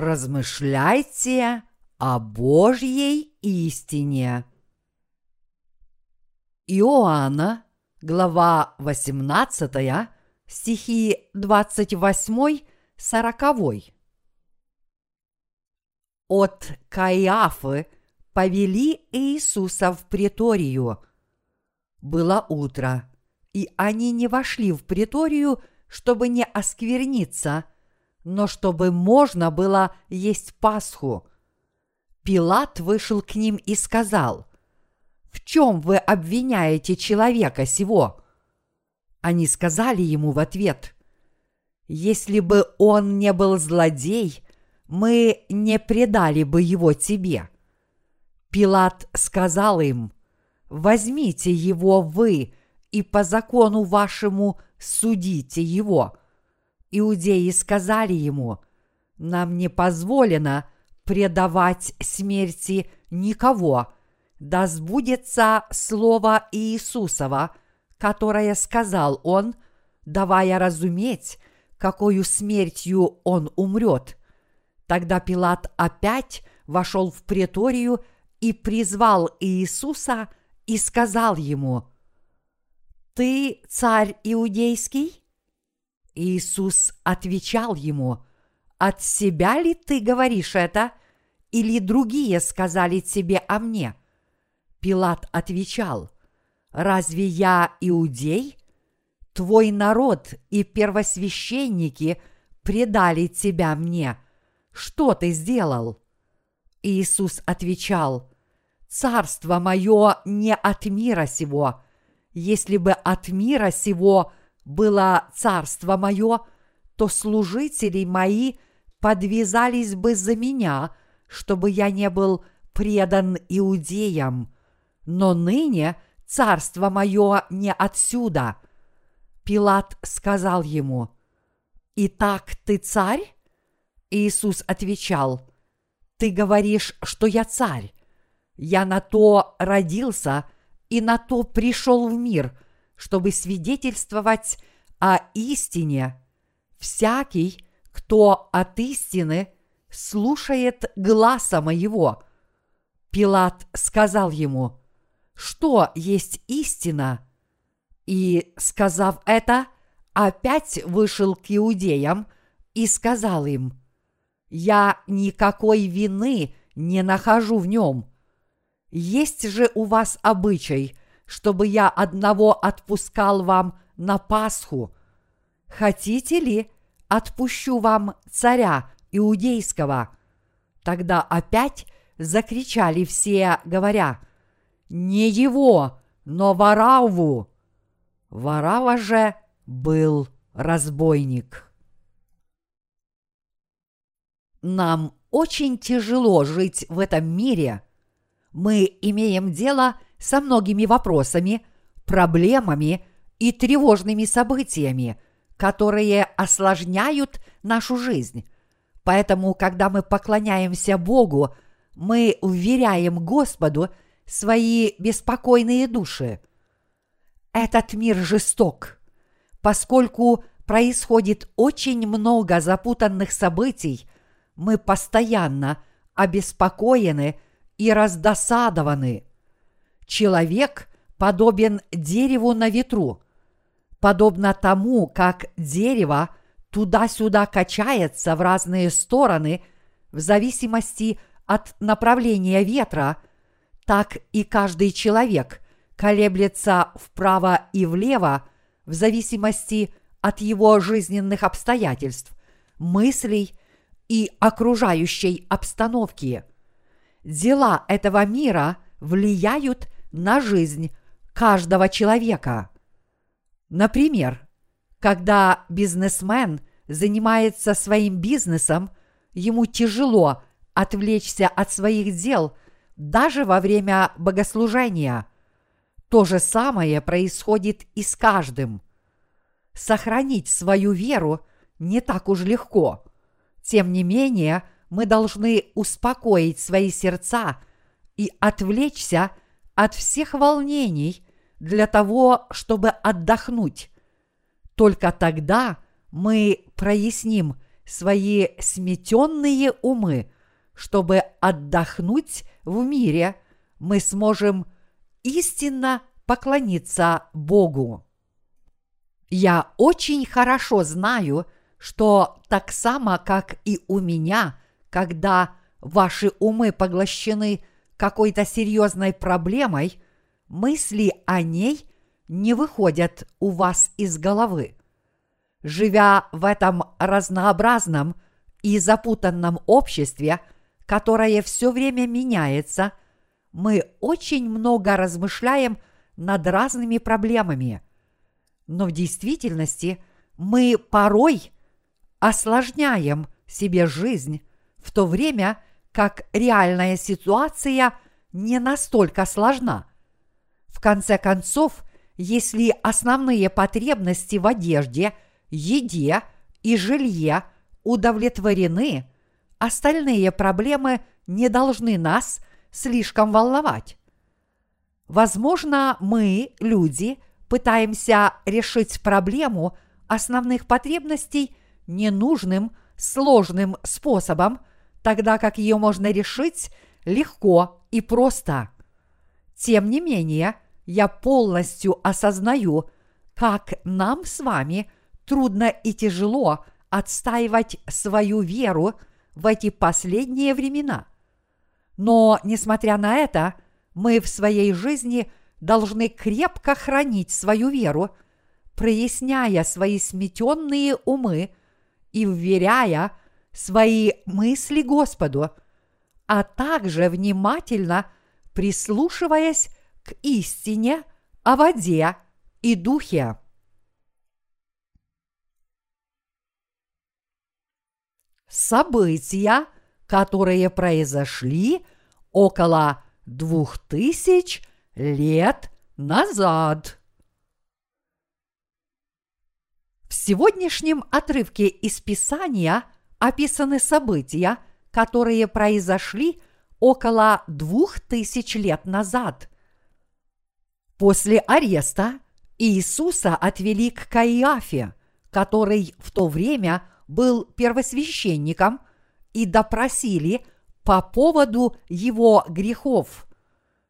размышляйте о Божьей истине. Иоанна, глава 18, стихи 28-40. От Каиафы повели Иисуса в преторию. Было утро, и они не вошли в преторию, чтобы не оскверниться, но чтобы можно было есть Пасху. Пилат вышел к ним и сказал, «В чем вы обвиняете человека сего?» Они сказали ему в ответ, «Если бы он не был злодей, мы не предали бы его тебе». Пилат сказал им, «Возьмите его вы и по закону вашему судите его». Иудеи сказали ему, «Нам не позволено предавать смерти никого, да сбудется слово Иисусова, которое сказал он, давая разуметь, какую смертью он умрет. Тогда Пилат опять вошел в преторию и призвал Иисуса и сказал ему, «Ты царь иудейский?» Иисус отвечал ему, «От себя ли ты говоришь это, или другие сказали тебе о мне?» Пилат отвечал, «Разве я иудей? Твой народ и первосвященники предали тебя мне. Что ты сделал?» Иисус отвечал, «Царство мое не от мира сего. Если бы от мира сего было царство мое, то служители мои подвязались бы за меня, чтобы я не был предан иудеям. Но ныне царство мое не отсюда». Пилат сказал ему, «Итак, ты царь?» Иисус отвечал, «Ты говоришь, что я царь. Я на то родился и на то пришел в мир, чтобы свидетельствовать о истине. Всякий, кто от истины, слушает гласа моего». Пилат сказал ему, «Что есть истина?» И, сказав это, опять вышел к иудеям и сказал им, «Я никакой вины не нахожу в нем. Есть же у вас обычай, чтобы я одного отпускал вам на Пасху. Хотите ли, отпущу вам царя иудейского?» Тогда опять закричали все, говоря, «Не его, но Вараву!» Варава же был разбойник. Нам очень тяжело жить в этом мире. Мы имеем дело со многими вопросами, проблемами и тревожными событиями, которые осложняют нашу жизнь. Поэтому, когда мы поклоняемся Богу, мы уверяем Господу свои беспокойные души. Этот мир жесток, поскольку происходит очень много запутанных событий – мы постоянно обеспокоены и раздосадованы. Человек подобен дереву на ветру, подобно тому, как дерево туда-сюда качается в разные стороны в зависимости от направления ветра, так и каждый человек колеблется вправо и влево в зависимости от его жизненных обстоятельств, мыслей и окружающей обстановки. Дела этого мира влияют на жизнь каждого человека. Например, когда бизнесмен занимается своим бизнесом, ему тяжело отвлечься от своих дел даже во время богослужения. То же самое происходит и с каждым. Сохранить свою веру не так уж легко – тем не менее, мы должны успокоить свои сердца и отвлечься от всех волнений для того, чтобы отдохнуть. Только тогда мы проясним свои сметенные умы, чтобы отдохнуть в мире, мы сможем истинно поклониться Богу. Я очень хорошо знаю, что так само, как и у меня, когда ваши умы поглощены какой-то серьезной проблемой, мысли о ней не выходят у вас из головы. Живя в этом разнообразном и запутанном обществе, которое все время меняется, мы очень много размышляем над разными проблемами. Но в действительности мы порой осложняем себе жизнь, в то время как реальная ситуация не настолько сложна. В конце концов, если основные потребности в одежде, еде и жилье удовлетворены, остальные проблемы не должны нас слишком волновать. Возможно, мы, люди, пытаемся решить проблему основных потребностей ненужным, сложным способом, тогда как ее можно решить легко и просто. Тем не менее, я полностью осознаю, как нам с вами трудно и тяжело отстаивать свою веру в эти последние времена. Но, несмотря на это, мы в своей жизни должны крепко хранить свою веру, проясняя свои сметенные умы и вверяя свои мысли Господу, а также внимательно прислушиваясь к истине о воде и духе. События, которые произошли около двух тысяч лет назад. В сегодняшнем отрывке из Писания описаны события, которые произошли около двух тысяч лет назад. После ареста Иисуса отвели к Каиафе, который в то время был первосвященником, и допросили по поводу его грехов.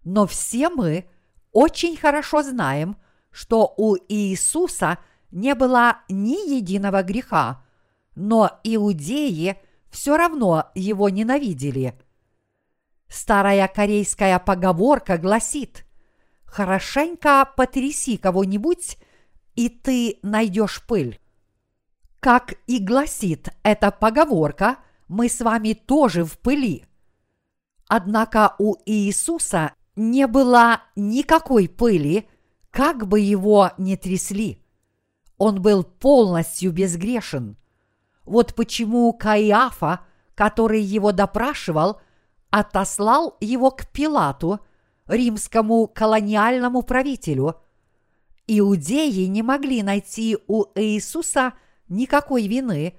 Но все мы очень хорошо знаем, что у Иисуса не было ни единого греха, но иудеи все равно его ненавидели. Старая корейская поговорка гласит «Хорошенько потряси кого-нибудь, и ты найдешь пыль». Как и гласит эта поговорка, мы с вами тоже в пыли. Однако у Иисуса не было никакой пыли, как бы его ни трясли. Он был полностью безгрешен. Вот почему Каиафа, который его допрашивал, отослал его к Пилату, римскому колониальному правителю. Иудеи не могли найти у Иисуса никакой вины,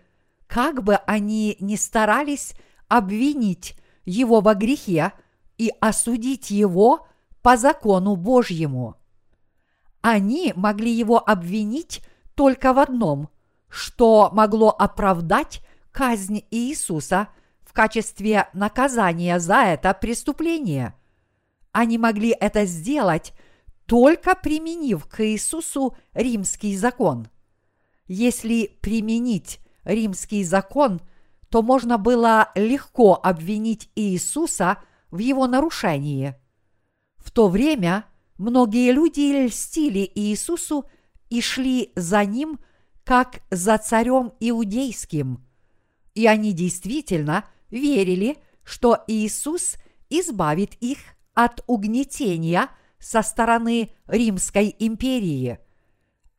как бы они ни старались обвинить его во грехе и осудить его по закону Божьему. Они могли его обвинить только в одном, что могло оправдать казнь Иисуса в качестве наказания за это преступление. Они могли это сделать, только применив к Иисусу римский закон. Если применить римский закон, то можно было легко обвинить Иисуса в его нарушении. В то время многие люди льстили Иисусу и шли за ним, как за царем иудейским. И они действительно верили, что Иисус избавит их от угнетения со стороны Римской империи.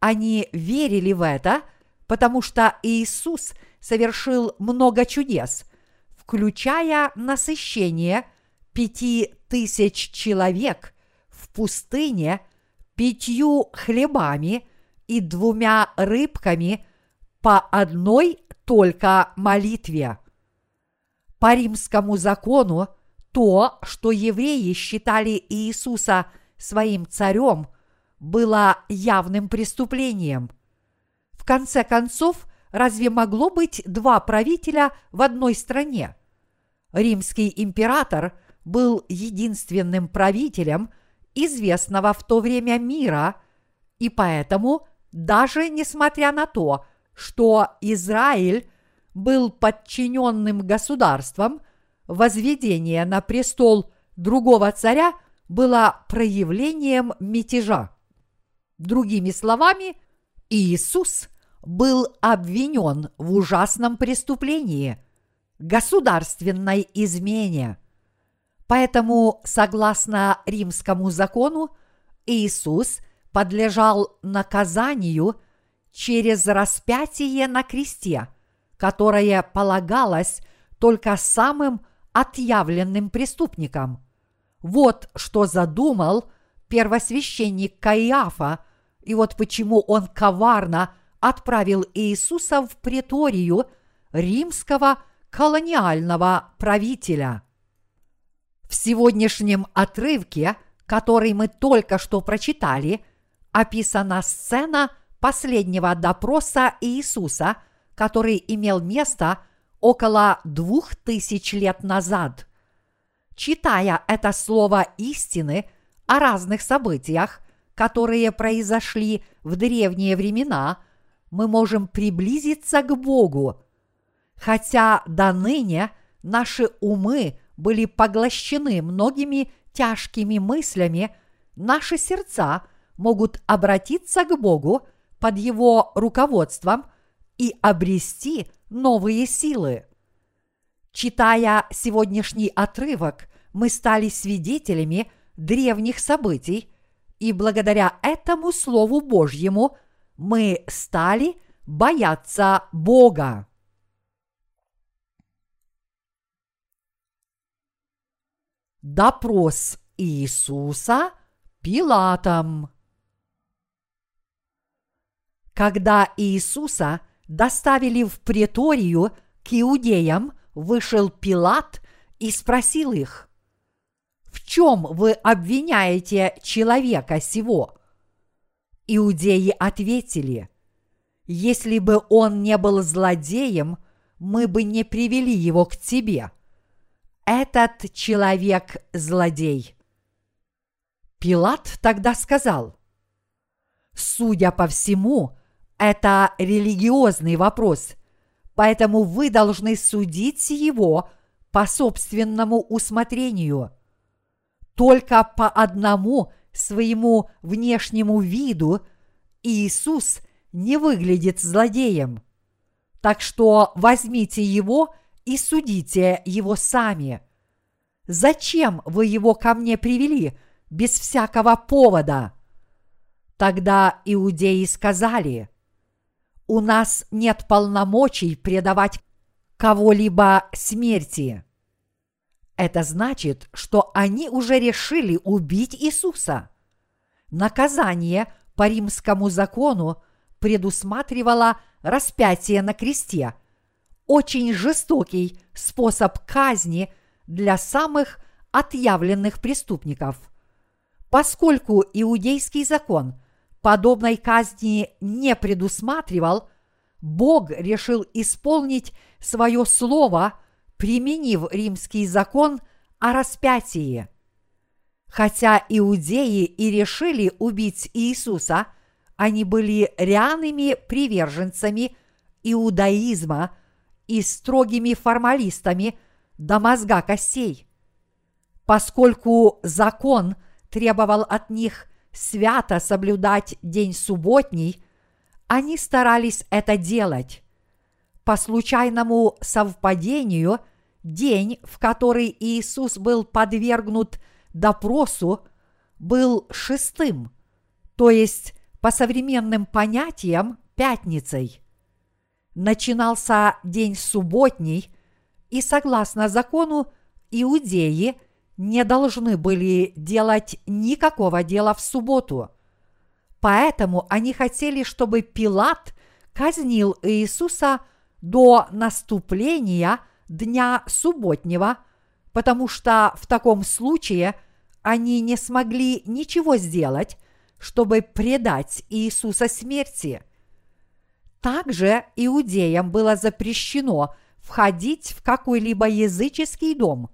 Они верили в это, потому что Иисус совершил много чудес, включая насыщение пяти тысяч человек в пустыне пятью хлебами и двумя рыбками по одной только молитве. По римскому закону то, что евреи считали Иисуса своим царем, было явным преступлением – в конце концов, разве могло быть два правителя в одной стране? Римский император был единственным правителем известного в то время мира, и поэтому, даже несмотря на то, что Израиль был подчиненным государством, возведение на престол другого царя было проявлением мятежа. Другими словами, Иисус был обвинен в ужасном преступлении – государственной измене. Поэтому, согласно римскому закону, Иисус подлежал наказанию через распятие на кресте, которое полагалось только самым отъявленным преступникам. Вот что задумал первосвященник Каиафа, и вот почему он коварно отправил Иисуса в преторию римского колониального правителя. В сегодняшнем отрывке, который мы только что прочитали, описана сцена последнего допроса Иисуса, который имел место около двух тысяч лет назад. Читая это слово истины о разных событиях, которые произошли в древние времена, мы можем приблизиться к Богу. Хотя до ныне наши умы были поглощены многими тяжкими мыслями, наши сердца могут обратиться к Богу под Его руководством и обрести новые силы. Читая сегодняшний отрывок, мы стали свидетелями древних событий, и благодаря этому Слову Божьему мы стали бояться Бога. Допрос Иисуса Пилатом. Когда Иисуса доставили в преторию к иудеям, вышел Пилат и спросил их, «В чем вы обвиняете человека сего?» Иудеи ответили, «Если бы он не был злодеем, мы бы не привели его к тебе» этот человек злодей. Пилат тогда сказал, судя по всему, это религиозный вопрос, поэтому вы должны судить его по собственному усмотрению. Только по одному своему внешнему виду Иисус не выглядит злодеем. Так что возьмите его и судите его сами. Зачем вы его ко мне привели без всякого повода? Тогда иудеи сказали, у нас нет полномочий предавать кого-либо смерти. Это значит, что они уже решили убить Иисуса. Наказание по римскому закону предусматривало распятие на кресте – очень жестокий способ казни для самых отъявленных преступников. Поскольку иудейский закон подобной казни не предусматривал, Бог решил исполнить свое слово, применив римский закон о распятии. Хотя иудеи и решили убить Иисуса, они были реальными приверженцами иудаизма – и строгими формалистами до мозга костей. Поскольку закон требовал от них свято соблюдать день субботний, они старались это делать. По случайному совпадению, день, в который Иисус был подвергнут допросу, был шестым, то есть по современным понятиям пятницей начинался день субботний, и согласно закону иудеи не должны были делать никакого дела в субботу. Поэтому они хотели, чтобы Пилат казнил Иисуса до наступления дня субботнего, потому что в таком случае они не смогли ничего сделать, чтобы предать Иисуса смерти – Также иудеям было запрещено входить в какой-либо языческий дом.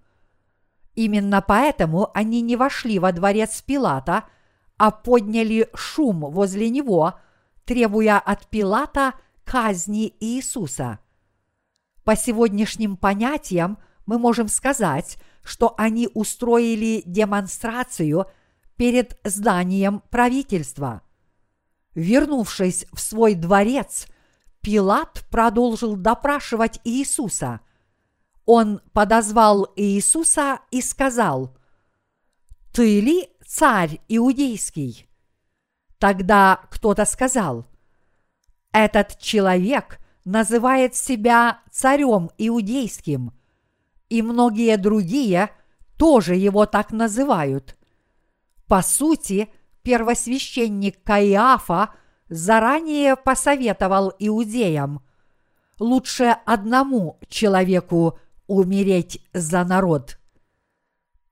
Именно поэтому они не вошли во дворец Пилата, а подняли шум возле него, требуя от Пилата казни Иисуса. По сегодняшним понятиям мы можем сказать, что они устроили демонстрацию перед зданием правительства. Вернувшись в свой дворец, Пилат продолжил допрашивать Иисуса. Он подозвал Иисуса и сказал, «Ты ли царь иудейский?» Тогда кто-то сказал, «Этот человек называет себя царем иудейским, и многие другие тоже его так называют. По сути, первосвященник Каиафа заранее посоветовал иудеям лучше одному человеку умереть за народ.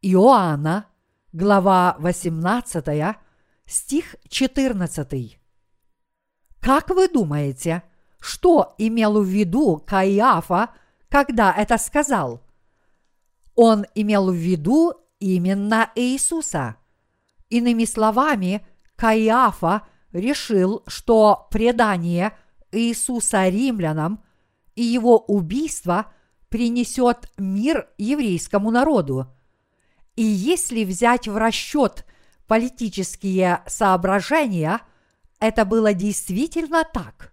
Иоанна, глава 18, стих 14. Как вы думаете, что имел в виду Каиафа, когда это сказал? Он имел в виду именно Иисуса – Иными словами, Каиафа решил, что предание Иисуса римлянам и его убийство принесет мир еврейскому народу. И если взять в расчет политические соображения, это было действительно так.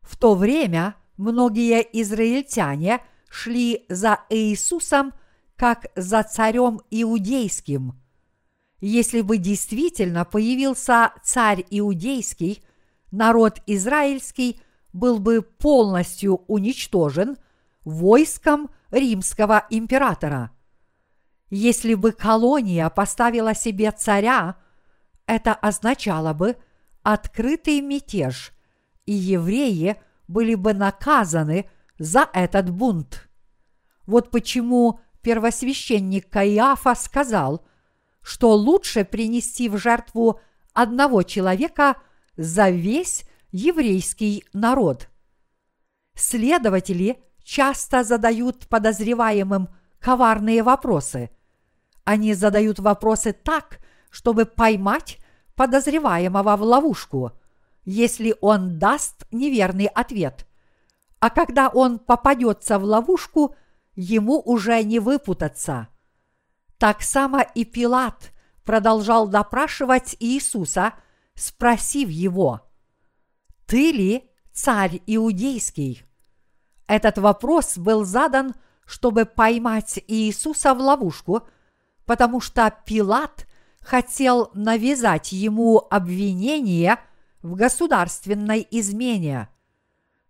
В то время многие израильтяне шли за Иисусом как за царем иудейским – если бы действительно появился царь иудейский, народ израильский был бы полностью уничтожен войском римского императора. Если бы колония поставила себе царя, это означало бы открытый мятеж, и евреи были бы наказаны за этот бунт. Вот почему первосвященник Каиафа сказал – что лучше принести в жертву одного человека за весь еврейский народ. Следователи часто задают подозреваемым коварные вопросы. Они задают вопросы так, чтобы поймать подозреваемого в ловушку, если он даст неверный ответ. А когда он попадется в ловушку, ему уже не выпутаться – так само и Пилат продолжал допрашивать Иисуса, спросив его, «Ты ли царь иудейский?» Этот вопрос был задан, чтобы поймать Иисуса в ловушку, потому что Пилат хотел навязать ему обвинение в государственной измене.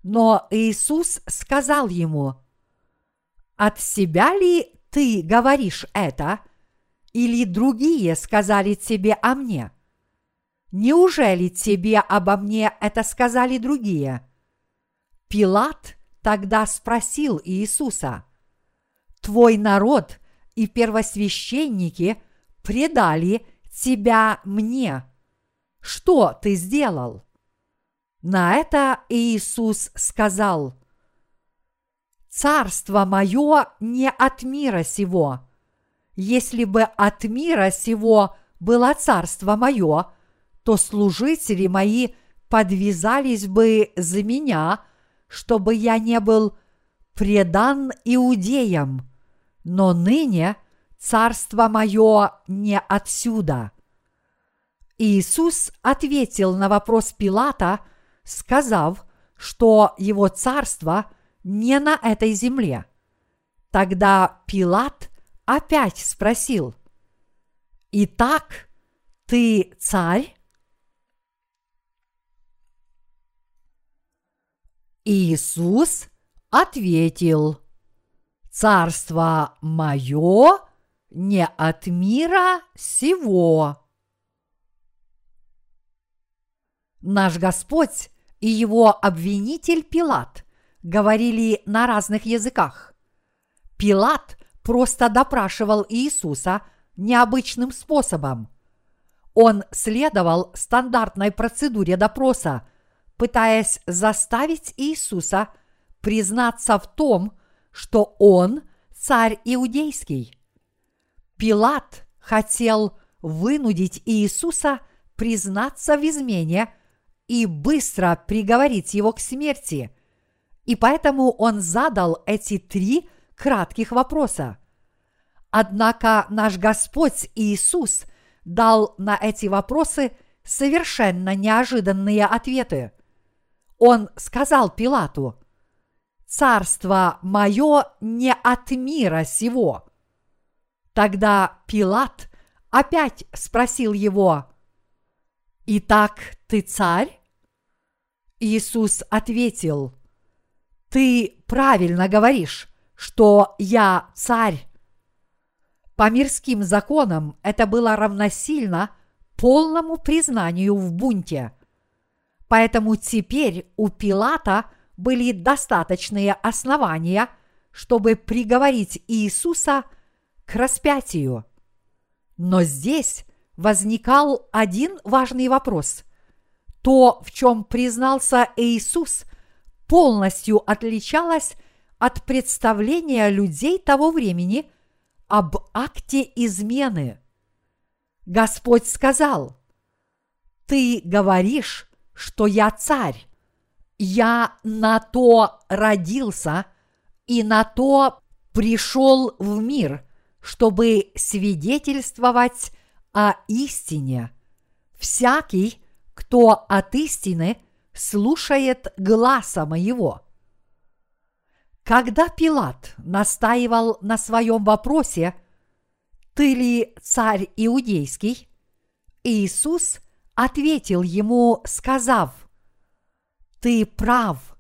Но Иисус сказал ему, «От себя ли ты говоришь это, или другие сказали тебе о мне? Неужели тебе обо мне это сказали другие? Пилат тогда спросил Иисуса, Твой народ и первосвященники предали тебя мне. Что ты сделал? На это Иисус сказал – Царство мое не от мира сего. Если бы от мира сего было царство мое, то служители мои подвязались бы за меня, чтобы я не был предан иудеям. Но ныне царство мое не отсюда. Иисус ответил на вопрос Пилата, сказав, что его царство – не на этой земле. Тогда Пилат опять спросил, «Итак, ты царь?» Иисус ответил, «Царство мое не от мира сего». Наш Господь и его обвинитель Пилат говорили на разных языках. Пилат просто допрашивал Иисуса необычным способом. Он следовал стандартной процедуре допроса, пытаясь заставить Иисуса признаться в том, что он царь иудейский. Пилат хотел вынудить Иисуса признаться в измене и быстро приговорить его к смерти. И поэтому он задал эти три кратких вопроса. Однако наш Господь Иисус дал на эти вопросы совершенно неожиданные ответы. Он сказал Пилату, «Царство мое не от мира сего». Тогда Пилат опять спросил его, «Итак, ты царь?» Иисус ответил, «Ты правильно говоришь, что я царь». По мирским законам это было равносильно полному признанию в бунте. Поэтому теперь у Пилата были достаточные основания, чтобы приговорить Иисуса к распятию. Но здесь возникал один важный вопрос. То, в чем признался Иисус, полностью отличалось от представления людей того времени об акте измены. Господь сказал, «Ты говоришь, что я царь, я на то родился и на то пришел в мир, чтобы свидетельствовать о истине. Всякий, кто от истины слушает гласа моего. Когда Пилат настаивал на своем вопросе, «Ты ли царь иудейский?» Иисус ответил ему, сказав, «Ты прав,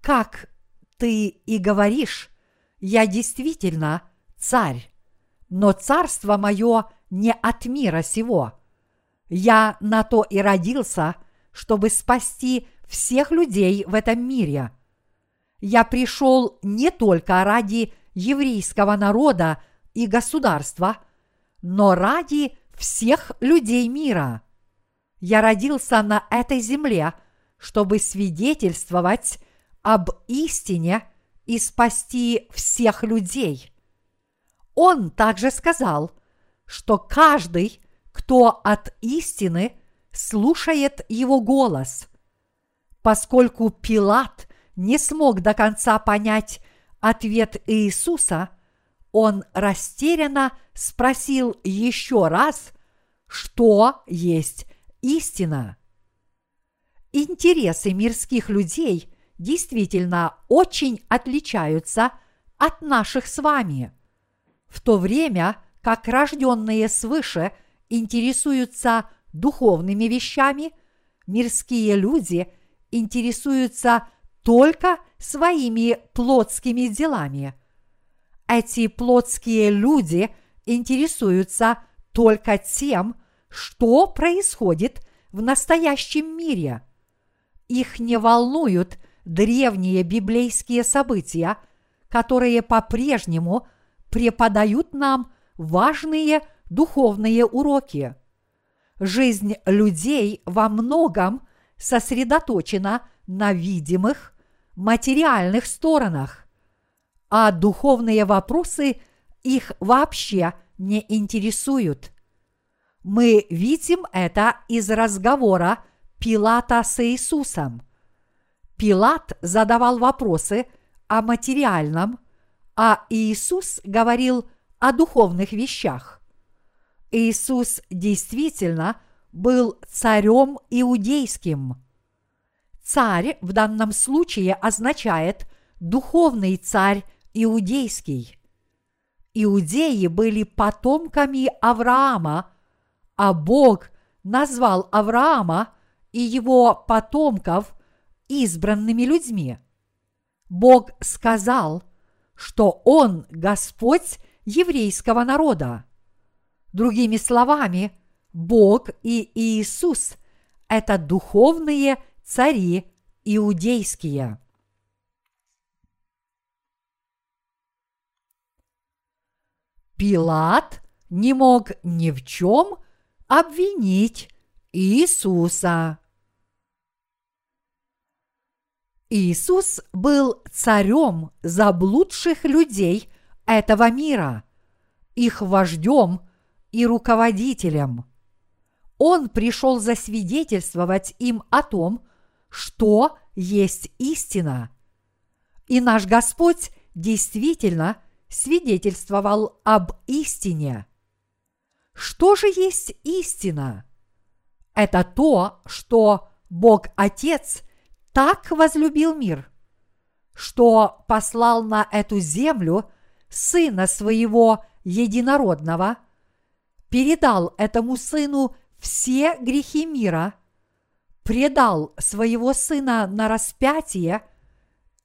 как ты и говоришь, я действительно царь, но царство мое не от мира сего. Я на то и родился, чтобы спасти всех людей в этом мире. Я пришел не только ради еврейского народа и государства, но ради всех людей мира. Я родился на этой земле, чтобы свидетельствовать об истине и спасти всех людей. Он также сказал, что каждый, кто от истины, слушает его голос. Поскольку Пилат не смог до конца понять ответ Иисуса, он растерянно спросил еще раз, что есть истина. Интересы мирских людей действительно очень отличаются от наших с вами. В то время – как рожденные свыше интересуются духовными вещами, мирские люди интересуются только своими плотскими делами. Эти плотские люди интересуются только тем, что происходит в настоящем мире. Их не волнуют древние библейские события, которые по-прежнему преподают нам важные духовные уроки. Жизнь людей во многом сосредоточена на видимых, материальных сторонах, а духовные вопросы их вообще не интересуют. Мы видим это из разговора Пилата с Иисусом. Пилат задавал вопросы о материальном, а Иисус говорил о духовных вещах. Иисус действительно был царем иудейским. Царь в данном случае означает духовный царь иудейский. Иудеи были потомками Авраама, а Бог назвал Авраама и его потомков избранными людьми. Бог сказал, что Он Господь еврейского народа. Другими словами, Бог и Иисус – это духовные цари иудейские. Пилат не мог ни в чем обвинить Иисуса. Иисус был царем заблудших людей этого мира, их вождем и руководителем. Он пришел засвидетельствовать им о том, что есть истина. И наш Господь действительно свидетельствовал об истине. Что же есть истина? Это то, что Бог Отец так возлюбил мир, что послал на эту землю Сына Своего Единородного, передал этому Сыну все грехи мира, предал Своего Сына на распятие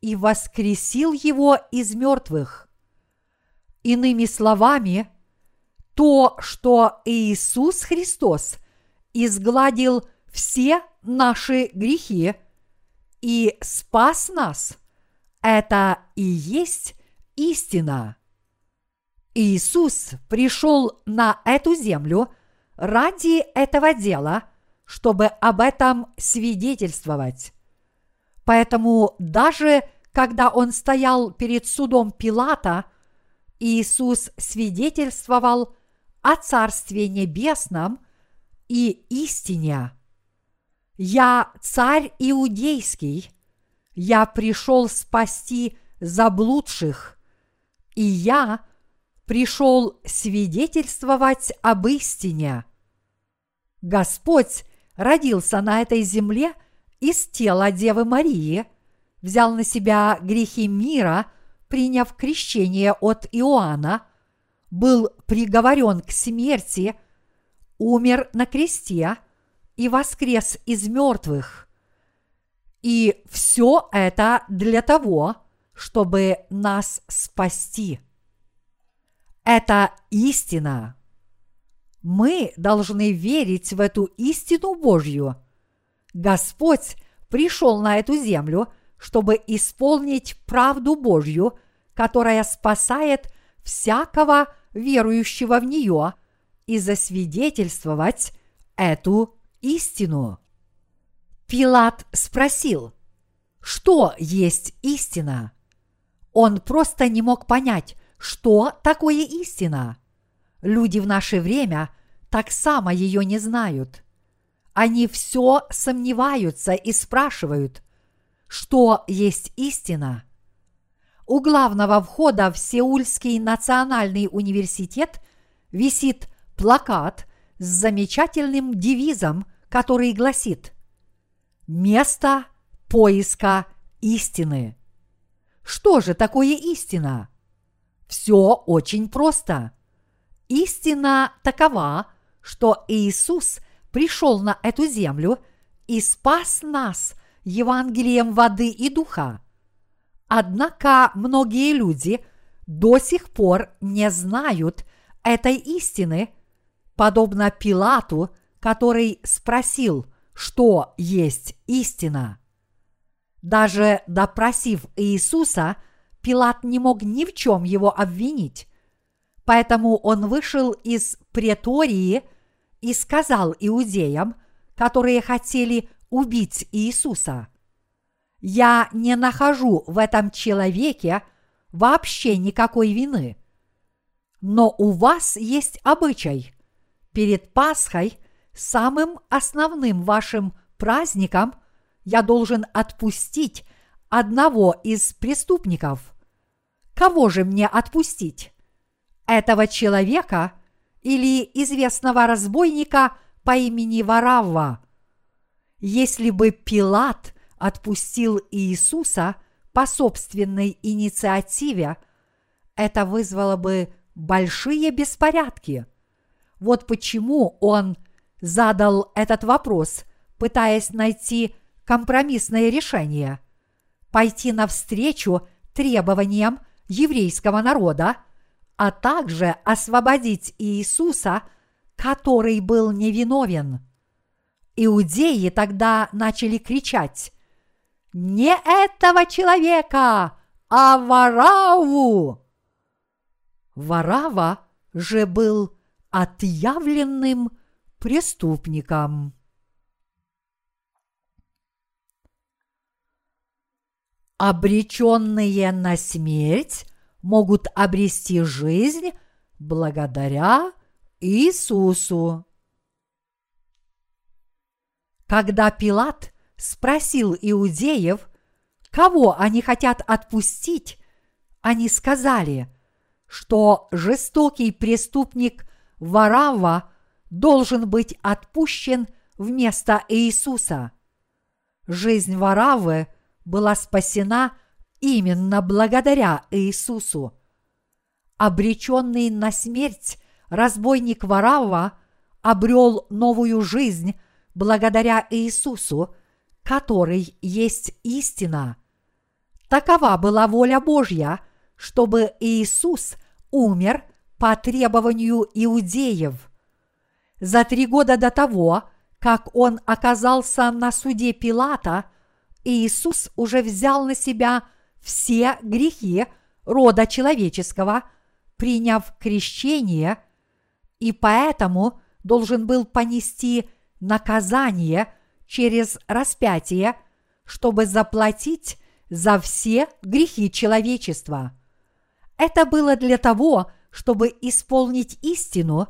и воскресил Его из мертвых. Иными словами, то, что Иисус Христос изгладил все наши грехи и спас нас, это и есть истина. Иисус пришел на эту землю ради этого дела, чтобы об этом свидетельствовать. Поэтому даже когда он стоял перед судом Пилата, Иисус свидетельствовал о Царстве Небесном и истине. «Я царь иудейский, я пришел спасти заблудших, и я пришел свидетельствовать об истине. Господь родился на этой земле из тела Девы Марии, взял на себя грехи мира, приняв крещение от Иоанна, был приговорен к смерти, умер на кресте и воскрес из мертвых. И все это для того, чтобы нас спасти. Это истина. Мы должны верить в эту истину Божью. Господь пришел на эту землю, чтобы исполнить правду Божью, которая спасает всякого верующего в нее и засвидетельствовать эту истину. Пилат спросил, что есть истина? Он просто не мог понять, что такое истина. Люди в наше время так само ее не знают. Они все сомневаются и спрашивают, что есть истина. У главного входа в Сеульский национальный университет висит плакат с замечательным девизом, который гласит «Место поиска истины». Что же такое истина? Все очень просто. Истина такова, что Иисус пришел на эту землю и спас нас Евангелием воды и духа. Однако многие люди до сих пор не знают этой истины, подобно Пилату, который спросил, что есть истина. Даже допросив Иисуса, Пилат не мог ни в чем его обвинить. Поэтому он вышел из претории и сказал иудеям, которые хотели убить Иисуса, «Я не нахожу в этом человеке вообще никакой вины. Но у вас есть обычай. Перед Пасхой, самым основным вашим праздником, я должен отпустить одного из преступников – Кого же мне отпустить? Этого человека или известного разбойника по имени Варавва? Если бы Пилат отпустил Иисуса по собственной инициативе, это вызвало бы большие беспорядки. Вот почему он задал этот вопрос, пытаясь найти компромиссное решение, пойти навстречу требованиям еврейского народа, а также освободить Иисуса, который был невиновен. Иудеи тогда начали кричать «Не этого человека, а Вараву!» Варава же был отъявленным преступником. обреченные на смерть могут обрести жизнь благодаря Иисусу. Когда Пилат спросил иудеев, кого они хотят отпустить, они сказали, что жестокий преступник Варава должен быть отпущен вместо Иисуса. Жизнь Варавы была спасена именно благодаря Иисусу. Обреченный на смерть разбойник Варава обрел новую жизнь благодаря Иисусу, который есть истина. Такова была воля Божья, чтобы Иисус умер по требованию иудеев. За три года до того, как он оказался на суде Пилата, Иисус уже взял на себя все грехи рода человеческого, приняв крещение, и поэтому должен был понести наказание через распятие, чтобы заплатить за все грехи человечества. Это было для того, чтобы исполнить истину,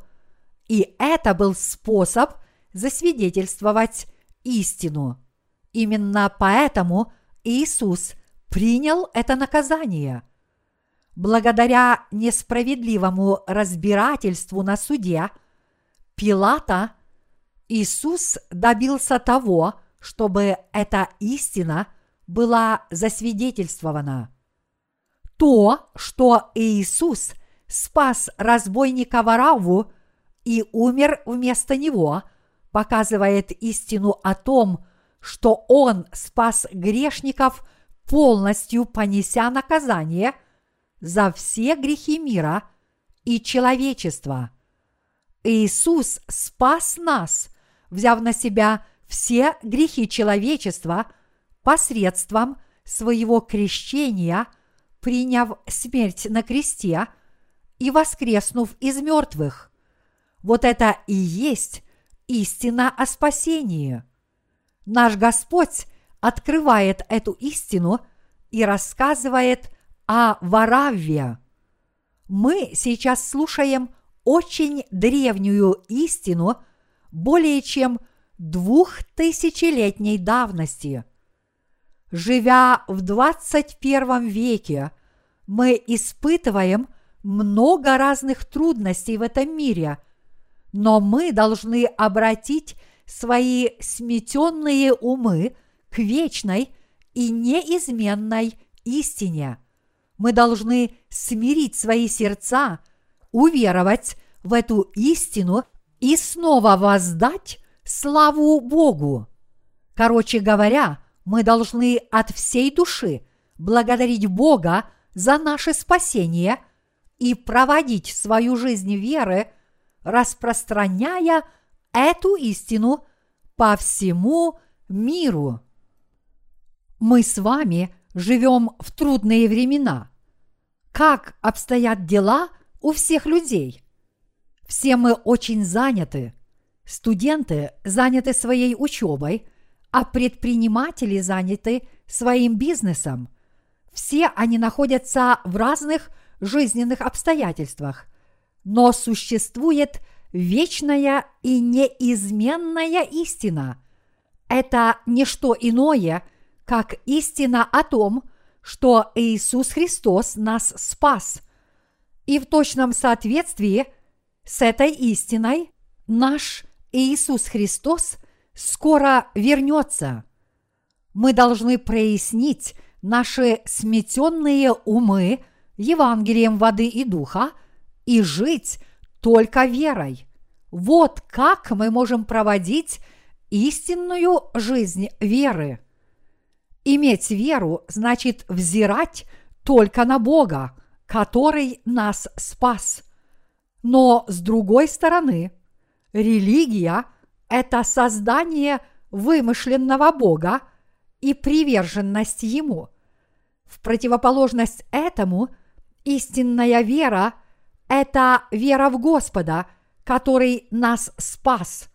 и это был способ засвидетельствовать истину. Именно поэтому Иисус принял это наказание. Благодаря несправедливому разбирательству на суде Пилата Иисус добился того, чтобы эта истина была засвидетельствована. То, что Иисус спас разбойника Вараву и умер вместо него, показывает истину о том, что Он спас грешников, полностью понеся наказание за все грехи мира и человечества. Иисус спас нас, взяв на себя все грехи человечества посредством своего крещения, приняв смерть на кресте и воскреснув из мертвых. Вот это и есть истина о спасении – Наш Господь открывает эту истину и рассказывает о Варавве. Мы сейчас слушаем очень древнюю истину более чем двухтысячелетней давности. Живя в 21 веке, мы испытываем много разных трудностей в этом мире, но мы должны обратить свои сметенные умы к вечной и неизменной истине. Мы должны смирить свои сердца, уверовать в эту истину и снова воздать славу Богу. Короче говоря, мы должны от всей души благодарить Бога за наше спасение и проводить свою жизнь веры, распространяя эту истину по всему миру. Мы с вами живем в трудные времена. Как обстоят дела у всех людей? Все мы очень заняты. Студенты заняты своей учебой, а предприниматели заняты своим бизнесом. Все они находятся в разных жизненных обстоятельствах, но существует – вечная и неизменная истина. Это не что иное, как истина о том, что Иисус Христос нас спас. И в точном соответствии с этой истиной наш Иисус Христос скоро вернется. Мы должны прояснить наши сметенные умы Евангелием воды и духа и жить только верой. Вот как мы можем проводить истинную жизнь веры. Иметь веру значит взирать только на Бога, который нас спас. Но с другой стороны, религия – это создание вымышленного Бога и приверженность Ему. В противоположность этому истинная вера – это вера в Господа, который нас спас.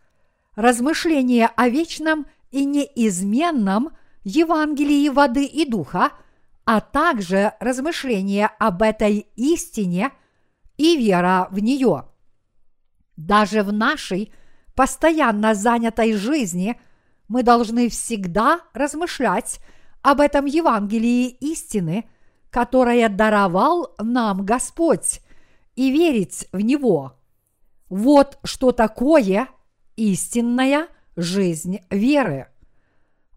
Размышление о вечном и неизменном Евангелии воды и духа а также размышление об этой истине и вера в нее. Даже в нашей постоянно занятой жизни мы должны всегда размышлять об этом Евангелии истины, которое даровал нам Господь, и верить в него. Вот что такое истинная жизнь веры.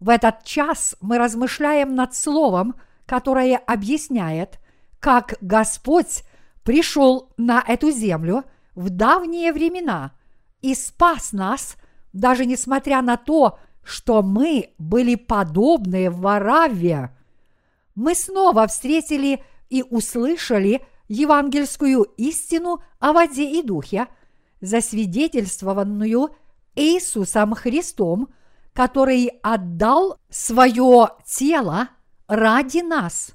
В этот час мы размышляем над словом, которое объясняет, как Господь пришел на эту землю в давние времена и спас нас, даже несмотря на то, что мы были подобны Варавве. Мы снова встретили и услышали евангельскую истину о воде и духе, засвидетельствованную Иисусом Христом, который отдал свое тело ради нас.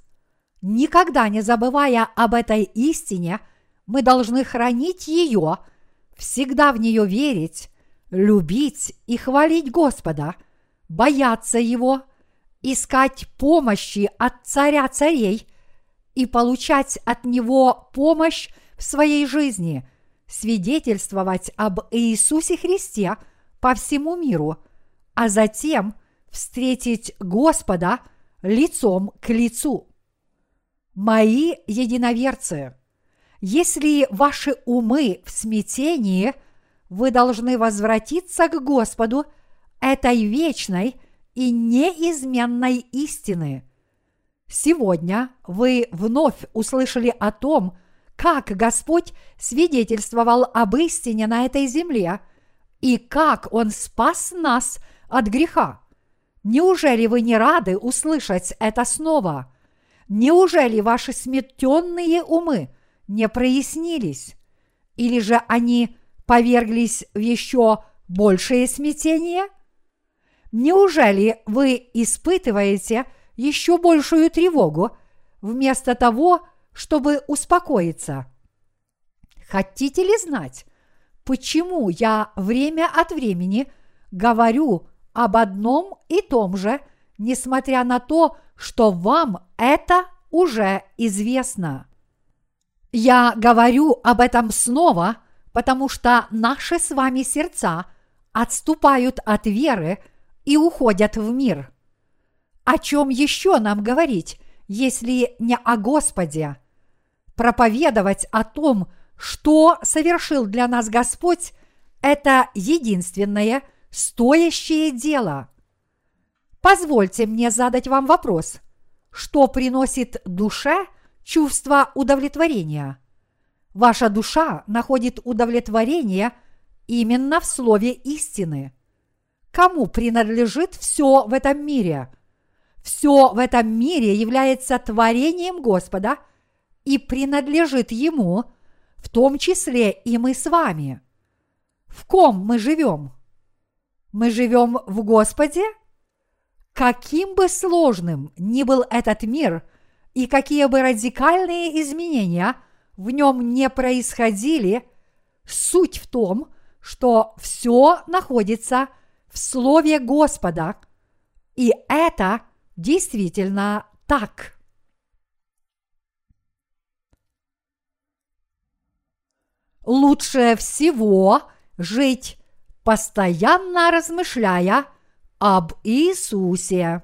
Никогда не забывая об этой истине, мы должны хранить ее, всегда в нее верить, любить и хвалить Господа, бояться Его, искать помощи от Царя Царей и получать от Него помощь в своей жизни, свидетельствовать об Иисусе Христе по всему миру, а затем встретить Господа лицом к лицу. Мои единоверцы, если ваши умы в смятении – вы должны возвратиться к Господу этой вечной и неизменной истины. Сегодня вы вновь услышали о том, как Господь свидетельствовал об истине на этой земле и как Он спас нас от греха. Неужели вы не рады услышать это снова? Неужели ваши сметенные умы не прояснились? Или же они поверглись в еще большее смятение? Неужели вы испытываете еще большую тревогу вместо того, чтобы успокоиться? Хотите ли знать, почему я время от времени говорю об одном и том же, несмотря на то, вам это уже известно? Я говорю об этом снова – потому что наши с вами сердца отступают от веры и уходят в мир. О чем еще нам говорить, если не о Господе? Проповедовать о том, что совершил для нас Господь, это единственное стоящее дело. Позвольте мне задать вам вопрос. Что приносит душе чувство удовлетворения? Ваша душа находит удовлетворение именно в слове истины. Кому принадлежит все в этом мире? Все в этом мире является творением Господа и принадлежит Ему, в том числе и мы с вами. В ком мы живем? Мы живем в Господе? Каким бы сложным ни был этот мир и какие бы радикальные изменения – в нем не происходили, суть в том, что все находится в Слове Господа, и это действительно так. Лучше всего жить, постоянно размышляя об Иисусе.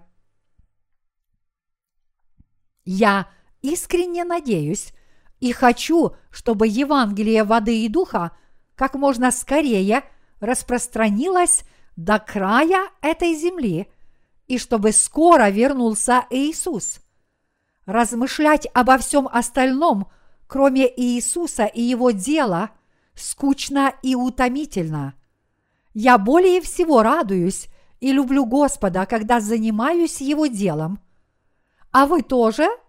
Я искренне надеюсь, и хочу, чтобы Евангелие воды и духа как можно скорее распространилось до края этой земли, и чтобы скоро вернулся Иисус. Размышлять обо всем остальном, кроме Иисуса и его дела, скучно и утомительно. Я более всего радуюсь и люблю Господа, когда занимаюсь Его делом. А вы тоже –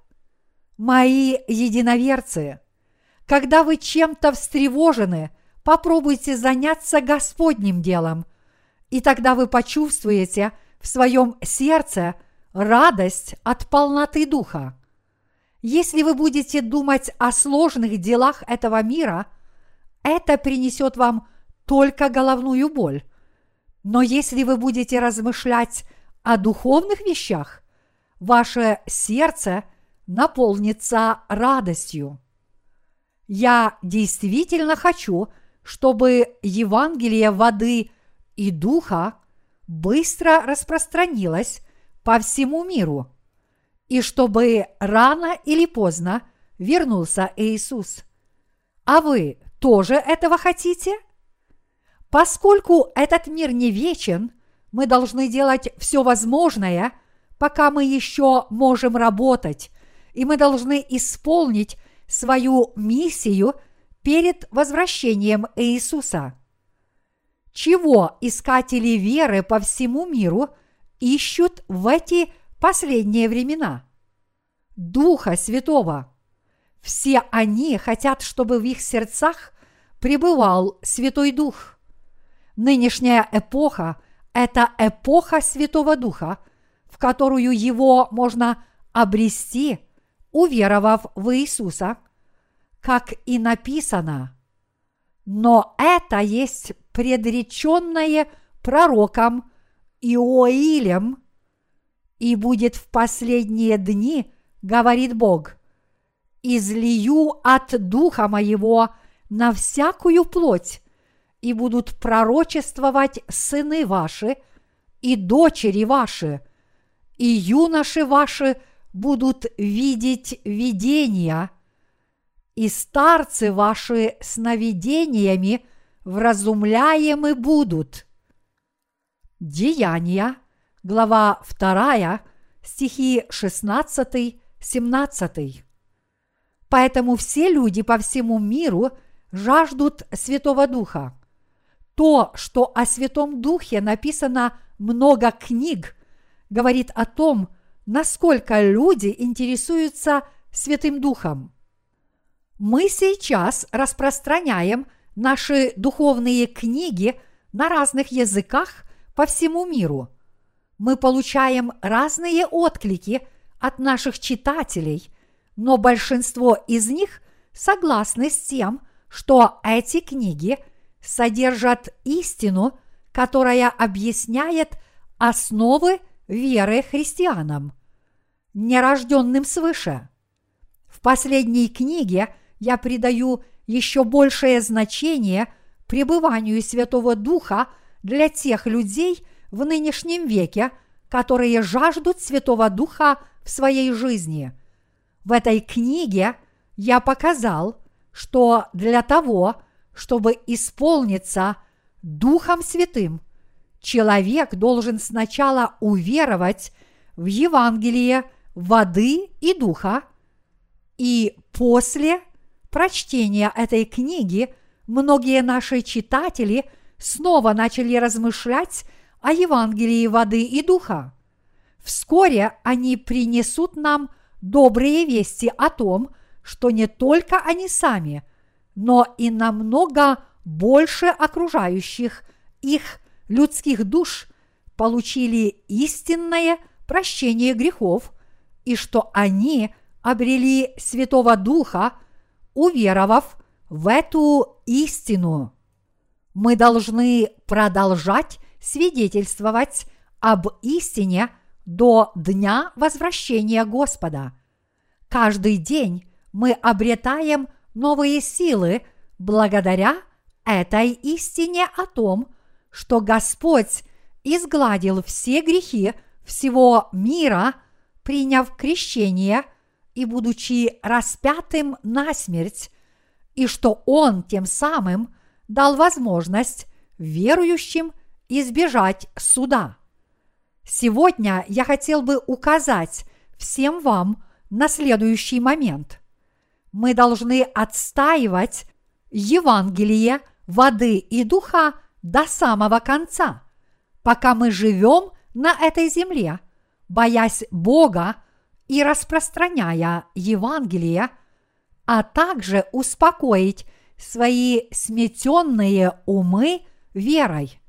Мои единоверцы, когда вы чем-то встревожены, попробуйте заняться Господним делом, и тогда вы почувствуете в своем сердце радость от полноты духа. Если вы будете думать о сложных делах этого мира, это принесет вам только головную боль. Но если вы будете размышлять о духовных вещах, ваше сердце – наполнится радостью. Я действительно хочу, чтобы Евангелие воды и духа быстро распространилось по всему миру, и чтобы рано или поздно вернулся Иисус. А вы тоже этого хотите? Поскольку этот мир не вечен, мы должны делать все возможное, пока мы еще можем работать, и мы должны исполнить свою миссию перед возвращением Иисуса. Чего искатели веры по всему миру ищут в эти последние времена? Духа Святого. Все они хотят, чтобы в их сердцах пребывал Святой Дух. Нынешняя эпоха – это эпоха Святого Духа, в которую его можно обрести, уверовав в Иисуса, как и написано. Но это есть предреченное пророком Иоилем, и будет в последние дни, говорит Бог, излию от Духа Моего на всякую плоть, и будут пророчествовать сыны ваши и дочери ваши, и юноши ваши будут видеть видения, и старцы ваши сновидениями вразумляемы будут. Деяния, глава 2, стихи 16-17. Поэтому все люди по всему миру жаждут Святого Духа. То, что о Святом Духе написано много книг, говорит о том, насколько люди интересуются Святым Духом. Мы сейчас распространяем наши духовные книги на разных языках по всему миру. Мы получаем разные отклики от наших читателей, но большинство из них согласны с тем, что эти книги содержат истину, которая объясняет основы веры христианам, нерожденным свыше. В последней книге я придаю еще большее значение пребыванию Святого Духа для тех людей в нынешнем веке, которые жаждут Святого Духа в своей жизни. В этой книге я показал, что для того, чтобы исполниться Духом Святым, человек должен сначала уверовать в Евангелие воды и духа, и после прочтения этой книги многие наши читатели снова начали размышлять о Евангелии воды и духа. Вскоре они принесут нам добрые вести о том, что не только они сами, но и намного больше окружающих их людских душ получили истинное прощение грехов и что они обрели Святого Духа, уверовав в эту истину. Мы должны продолжать свидетельствовать об истине до дня возвращения Господа. Каждый день мы обретаем новые силы благодаря этой истине о том, что Господь изгладил все грехи всего мира, приняв крещение и будучи распятым на смерть, и что Он тем самым дал возможность верующим избежать суда. Сегодня я хотел бы указать всем вам на следующий момент. Мы должны отстаивать Евангелие воды и духа до самого конца, пока мы живем на этой земле, боясь Бога и распространяя Евангелие, а также успокоить свои сметенные умы верой.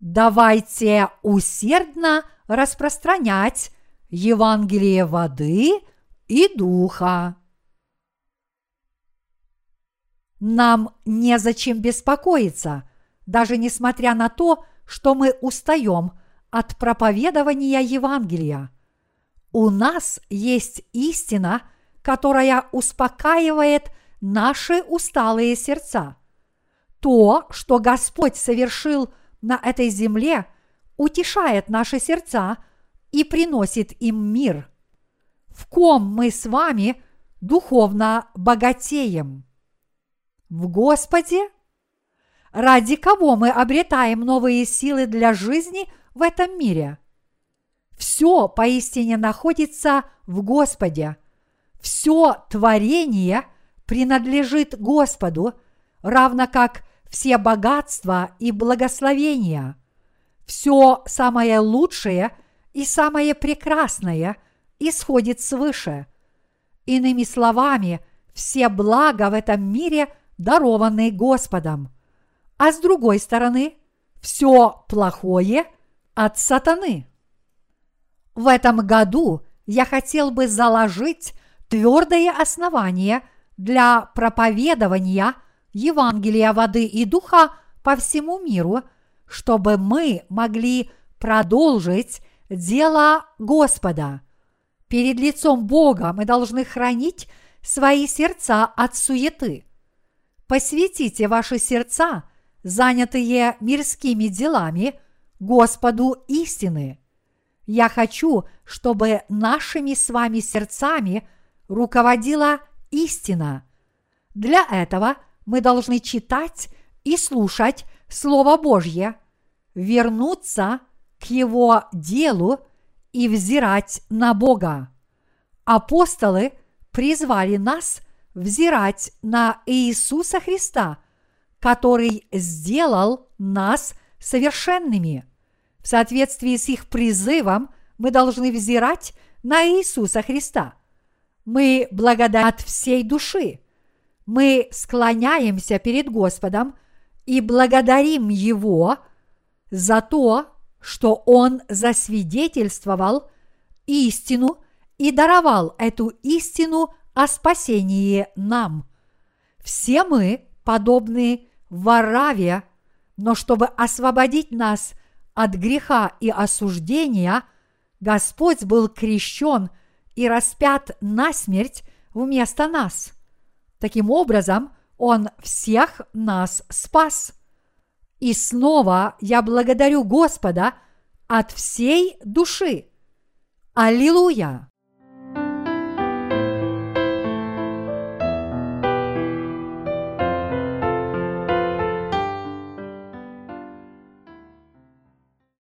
Давайте усердно распространять Евангелие воды и духа. Нам незачем беспокоиться, даже несмотря на то, что мы устаем от проповедования Евангелия. У нас есть истина, которая успокаивает наши усталые сердца. То, что Господь совершил на этой земле, утешает наши сердца и приносит им мир. В ком мы с вами духовно богатеем? В Господе? Ради кого мы обретаем новые силы для жизни в этом мире? Все поистине находится в Господе. Все творение принадлежит Господу, равно как все богатства и благословения. Все самое лучшее и самое прекрасное исходит свыше. Иными словами, все блага в этом мире дарованы Господом. А с другой стороны, все плохое от сатаны. В этом году я хотел бы заложить твердое основание для проповедования Евангелия воды и духа по всему миру, чтобы мы могли продолжить дело Господа. Перед лицом Бога мы должны хранить свои сердца от суеты. Посвятите ваши сердца, занятые мирскими делами, Господу истины. Я хочу, чтобы нашими с вами сердцами руководила истина. Для этого мы должны читать и слушать Слово Божье, вернуться к Его делу и взирать на Бога. Апостолы призвали нас взирать на Иисуса Христа, который сделал нас совершенными. В соответствии с их призывом мы должны взирать на Иисуса Христа. Мы благодарны от всей души. Мы склоняемся перед Господом и благодарим Его за то, что Он засвидетельствовал истину и даровал эту истину о спасении нам. Все мы подобны вораве, но чтобы освободить нас от греха и осуждения, Господь был крещен и распят на смерть вместо нас. Таким образом, Он всех нас спас. И снова я благодарю Господа от всей души. Аллилуйя!